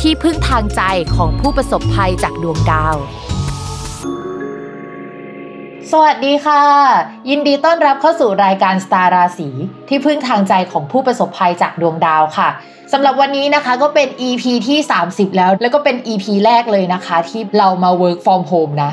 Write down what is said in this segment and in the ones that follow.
ที่พึ่งทางใจของผู้ประสบภัยจากดวงดาว สวัสดีค่ะ ยินดีต้อนรับเข้าสู่รายการสตาราสีที่พึ่งทางใจของผู้ประสบภัยจากดวงดาวค่ะสำหรับวันนี้นะคะก็เป็น EP ที่ 30 แล้ว แล้วก็เป็น EP แรกเลยนะคะ ที่เรามา work from home นะ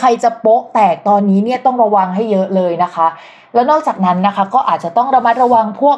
ใครจะโป๊ะแตกตอนนี้เนี่ยต้องระวังให้เยอะเลยนะคะ แล้วนอกจากนั้นนะคะก็อาจจะต้องระมัดระวังพวก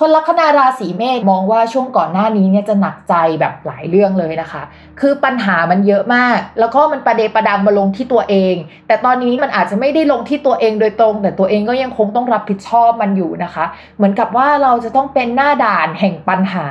คนลัคนาราศีเมษมองว่าช่วงก่อนหน้านี้เนี่ยจะหนักใจแบบหลายเรื่องเลยนะคะ คือปัญหามันเยอะมาก แล้วก็มันประเดประดังมาลงที่ตัวเอง แต่ตอนนี้มันอาจจะไม่ได้ลงที่ตัวเองโดยตรง แต่ตัวเองก็ยังคงต้องรับผิดชอบมันอยู่นะคะ เหมือนกับว่าเราจะต้องเป็นหน้าด่านแห่งปัญหา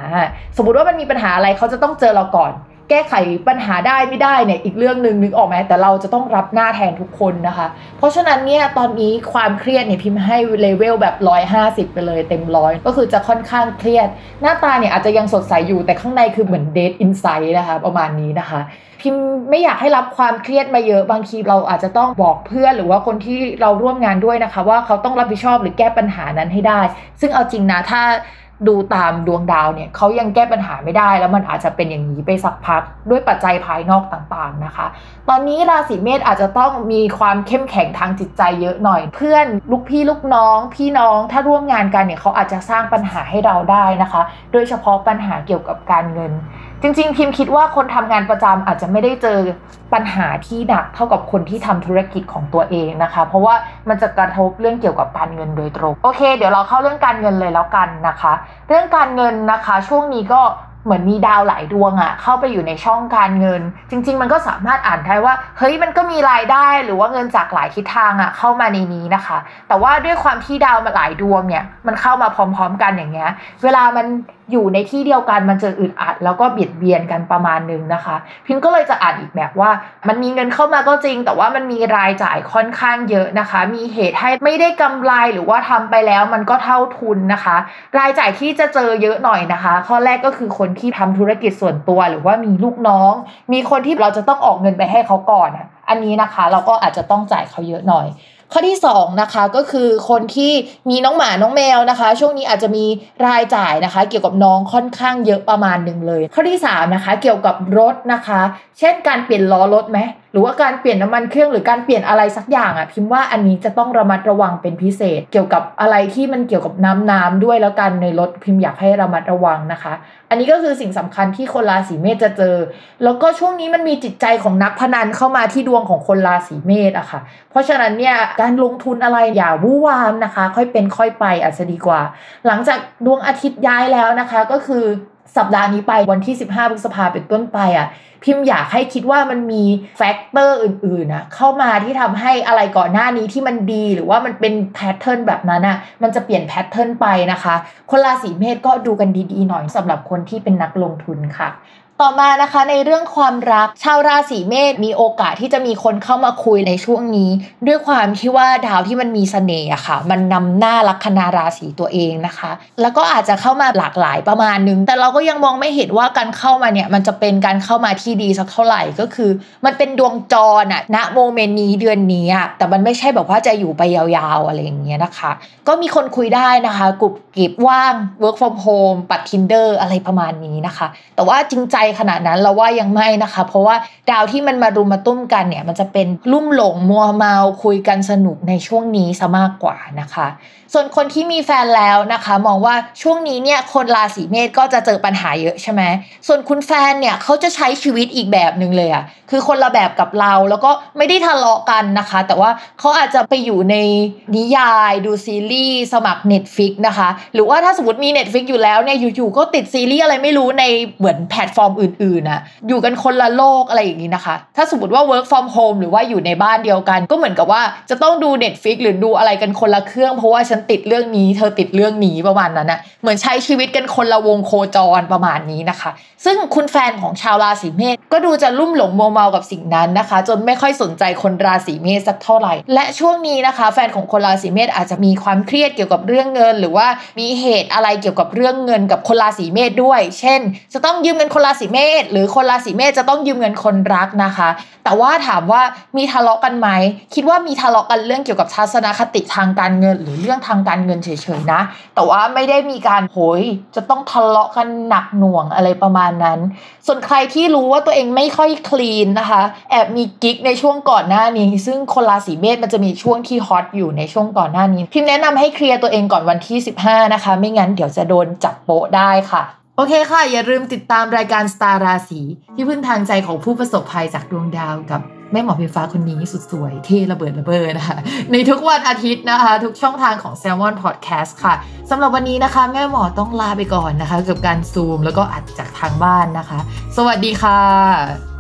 สมมติว่ามันมีปัญหาอะไรเขาจะต้องเจอเราก่อน แก้ไขปัญหาได้ไม่ได้เนี่ยอีกเรื่องหนึ่งนึกออกไหมแต่เราจะต้องรับหน้าแทนทุกคนนะคะ เพราะฉะนั้นเนี่ยตอนนี้ความเครียดเนี่ยพิมพ์ให้เลเวลแบบ 150 ไปเลยเต็มร้อยก็คือจะค่อนข้างเครียด หน้าตาเนี่ยอาจจะยังสดใสอยู่แต่ข้างในคือเหมือนเดทอินไซด์นะคะประมาณนี้นะคะ พิมพ์ไม่อยากให้รับความเครียดมาเยอะบางทีเราอาจจะต้องบอกเพื่อนหรือว่าคนที่เราร่วมงานด้วยนะคะ ว่าเขาต้องรับผิดชอบหรือแก้ปัญหานั้นให้ได้ ซึ่งเอาจริงนะถ้า ดูตามดวงดาวเนี่ยเขายังแก้ปัญหาไม่ได้ แล้วมันอาจจะเป็นอย่างนี้ไปสักพักด้วยปัจจัยภายนอกต่างๆนะคะ ตอนนี้ราศีเมษอาจจะต้องมีความเข้มแข็งทางจิตใจเยอะหน่อย เพื่อนลูกพี่ลูกน้อง พี่น้องถ้าร่วมงานกันเนี่ยเขาอาจจะสร้างปัญหาให้เราได้นะคะ โดยเฉพาะปัญหาเกี่ยวกับการเงินจริงๆ พิมคิดว่าคนทำงานประจำอาจจะไม่ได้เจอปัญหาที่หนักเท่ากับคนที่ทำธุรกิจของตัวเองนะคะ เพราะว่ามันจะกระทบเรื่องเกี่ยวกับการเงินโดยตรง โอเค เดี๋ยวเราเข้าเรื่องการเงินเลยแล้วกันนะคะ เรื่องการเงินนะคะ ช่วงนี้ก็เหมือนมีดาวหลายดวงอะเข้าไปอยู่ในช่องการเงิน จริง ๆ มันก็สามารถอ่านได้ว่า เฮ้ยมันก็มีรายได้หรือว่าเงินจากหลายทิศทางอะเข้ามาในนี้นะคะ แต่ว่าด้วยความที่ดาวมาหลายดวงเนี่ยมันเข้ามาพร้อม ๆ กันอย่างเงี้ยเวลามันอยู่ในที่เดียวกันมันจะอึดอัด แล้วก็เบียดเบียนกันประมาณนึงนะคะ พิมก็เลยจะอ่านอีกแบบว่า มันมีเงินเข้ามาก็จริง แต่ว่ามันมีรายจ่ายค่อนข้างเยอะนะคะ มีเหตุให้ไม่ได้กำไรหรือว่าทำไปแล้วมันก็เท่าทุนนะคะ รายจ่ายที่จะเจอเยอะหน่อยนะคะ ข้อแรกก็คือคนที่ทำธุรกิจส่วนตัวหรือว่ามีลูกน้อง มีคนที่เราจะต้องออกเงินไปให้เขาก่อนอันนี้นะคะ เราก็อาจจะต้องจ่ายเขาเยอะหน่อย ข้อที่2นะคะก็คือคนที่มีน้องหมาน้องแมวนะคะ ช่วงนี้อาจจะมีรายจ่ายนะคะ เกี่ยวกับน้องค่อนข้างเยอะประมาณหนึ่งเลย ข้อที่3นะคะเกี่ยวกับรถนะคะ เช่นการเปลี่ยนล้อรถไหมหรือว่าการเปลี่ยนน้ำมันเครื่องหรือการเปลี่ยนอะไรสักอย่างอะพิมพ์ว่าอันนี้จะต้องระมัดระวังเป็นพิเศษ เกี่ยวกับอะไรที่มันเกี่ยวกับน้ำน้ำด้วยแล้วกันในรถพิมพ์อยากให้ระมัดระวังนะคะ อันนี้ก็คือสิ่งสำคัญที่คนราศีเมษจะเจอ แล้วก็ช่วงนี้มันมีจิตใจของนักพนันเข้ามาที่ดวงของคนราศีเมษอะค่ะ เพราะฉะนั้นเนี่ยกการลงทุนอะไรอย่าวู่วามนะคะ ค่อยเป็นค่อยไปอาจจะดีกว่า หลังจากดวงอาทิตย์ย้ายแล้วนะคะ ก็คือสัปดาห์นี้ไปวันที่ 15พฤษภาเป็นต้นไปอะ พิมพ์อยากให้คิดว่ามันมี factor อื่นๆนะเข้ามาที่ทำให้อะไรก่อนหน้านี้ที่มันดีหรือว่ามันเป็น pattern แบบนั้นอะมันจะเปลี่ยน pattern ไปนะคะ คนราศีเมษก็ดูกันดีๆหน่อยสำหรับคนที่เป็นนักลงทุนค่ะ ต่อมานะคะในเรื่องความรักชาวราศีเมษมีโอกาสที่จะมีคนเข้ามาคุยในช่วงนี้ ด้วยความที่ว่าดาวที่มันมีเสน่ห์อะค่ะ มันนำหน้าลัคนาราศีตัวเองนะคะ แล้วก็อาจจะเข้ามาหลากหลายประมาณนึง แต่เราก็ยังมองไม่เห็นว่าการเข้ามาเนี่ยมันจะเป็นการเข้ามาที่ดีสักเท่าไหร่ก็คือ มันเป็นดวงจรอะณ moment นี้เดือนนี้อะแต่มันไม่ใช่แบบว่าจะอยู่ไปยาวๆอะไรอย่างเงี้ยนะคะ ก็มีคนคุยได้นะคะกรุบกริบว่าง work from home ปัด tinder อะไรประมาณนี้นะคะ แต่ว่าจริงใจขนาดนั้นเราว่ายังไม่นะคะ เพราะว่าดาวที่มันมารุมมาตุ้มกันเนี่ย มันจะเป็นลุ่มหลงมัวเมาคุยกันสนุกในช่วงนี้ซะมากกว่านะคะ ส่วนคนที่มีแฟนแล้วนะคะ มองว่าช่วงนี้เนี่ยคนราศีเมษก็จะเจอปัญหาเยอะใช่ไหมส่วนคุณแฟนเนี่ยเขาจะใช้ชีวิตอีกแบบหนึ่งเลยอะคือคนละแบบกับเราแล้วก็ไม่ได้ทะเลาะกันนะคะ แต่ว่าเขาอาจจะไปอยู่ในนิยายดูซีรีส์สมัคร Netflix นะคะ หรือว่าถ้าสมมติมี Netflix อยู่แล้วเนี่ยอยู่ๆก็ติดซีรีส์อะไรไม่รู้ในเหมือนแพลตฟอร์มอื่นๆนะอยู่กันคนละโลกอะไรอย่างนี้นะคะ ถ้าสมมติว่า work from home หรือว่าอยู่ในบ้านเดียวกัน ก็เหมือนกับว่าจะต้องดู Netflix หรือดูอะไรกันคนละเครื่อง เพราะว่าฉันติดเรื่องนี้ เธอติดเรื่องนี้ประมาณนั้นนะเหมือนใช้ชีวิตกันคนละวงโคจรประมาณนี้นะคะ ซึ่งคุณแฟนของชาวราศีเมษก็ดูจะลุ่มหลงมัวเมากับสิ่งนั้นนะคะ จนไม่ค่อยสนใจคนราศีเมษสักเท่าไหร่ และช่วงนี้นะคะ แฟนของคนราศีเมษอาจจะมีความเครียดเกี่ยวกับเรื่องเงิน หรือว่ามีเหตุอะไรเกี่ยวกับเรื่องเงินกับคนราศีเมษด้วย เช่น จะต้องยืมเงินคนราศีศีเมษหรือคนราศีเมษจะต้องยืมเงินคนรักนะคะ แต่ว่าถามว่ามีทะเลาะกันไหมคิดว่ามีทะเลาะกันเรื่องเกี่ยวกับทัศนคติทางการเงิน หรือเรื่องทางการเงินเฉยๆนะ แต่ว่าไม่ได้มีการโหยจะต้องทะเลาะกันหนักหน่วงอะไรประมาณนั้น ส่วนใครที่รู้ว่าตัวเองไม่ค่อยคลีนนะคะ แอบมีกิ๊กในช่วงก่อนหน้านี้ ซึ่งคนราศีเมษมันจะมีช่วงที่ฮอตอยู่ในช่วงก่อนหน้านี้พิมพ์แนะนำให้เคลียร์ตัวเองก่อนวันที่ 15 นะคะ ไม่งั้นเดี๋ยวจะโดนจับโป๊ะได้ค่ะ โอเคค่ะ อย่าลืมติดตามรายการสตาร์ราศีที่พึ่งทางใจของผู้ประสบภัยจากดวงดาวกับแม่หมอพิฟ้าคนนี้สุดสวยเท่ระเบิดระเบิดนะคะ ในทุกวันอาทิตย์นะคะ ทุกช่องทางของ s ซ l m o n Podcast ค่ะสำหรับวันนี้นะคะ แม่หมอต้องลาไปก่อนนะคะ กับการซูมแล้วก็อัดจากทางบ้านนะคะ สวัสดีค่ะ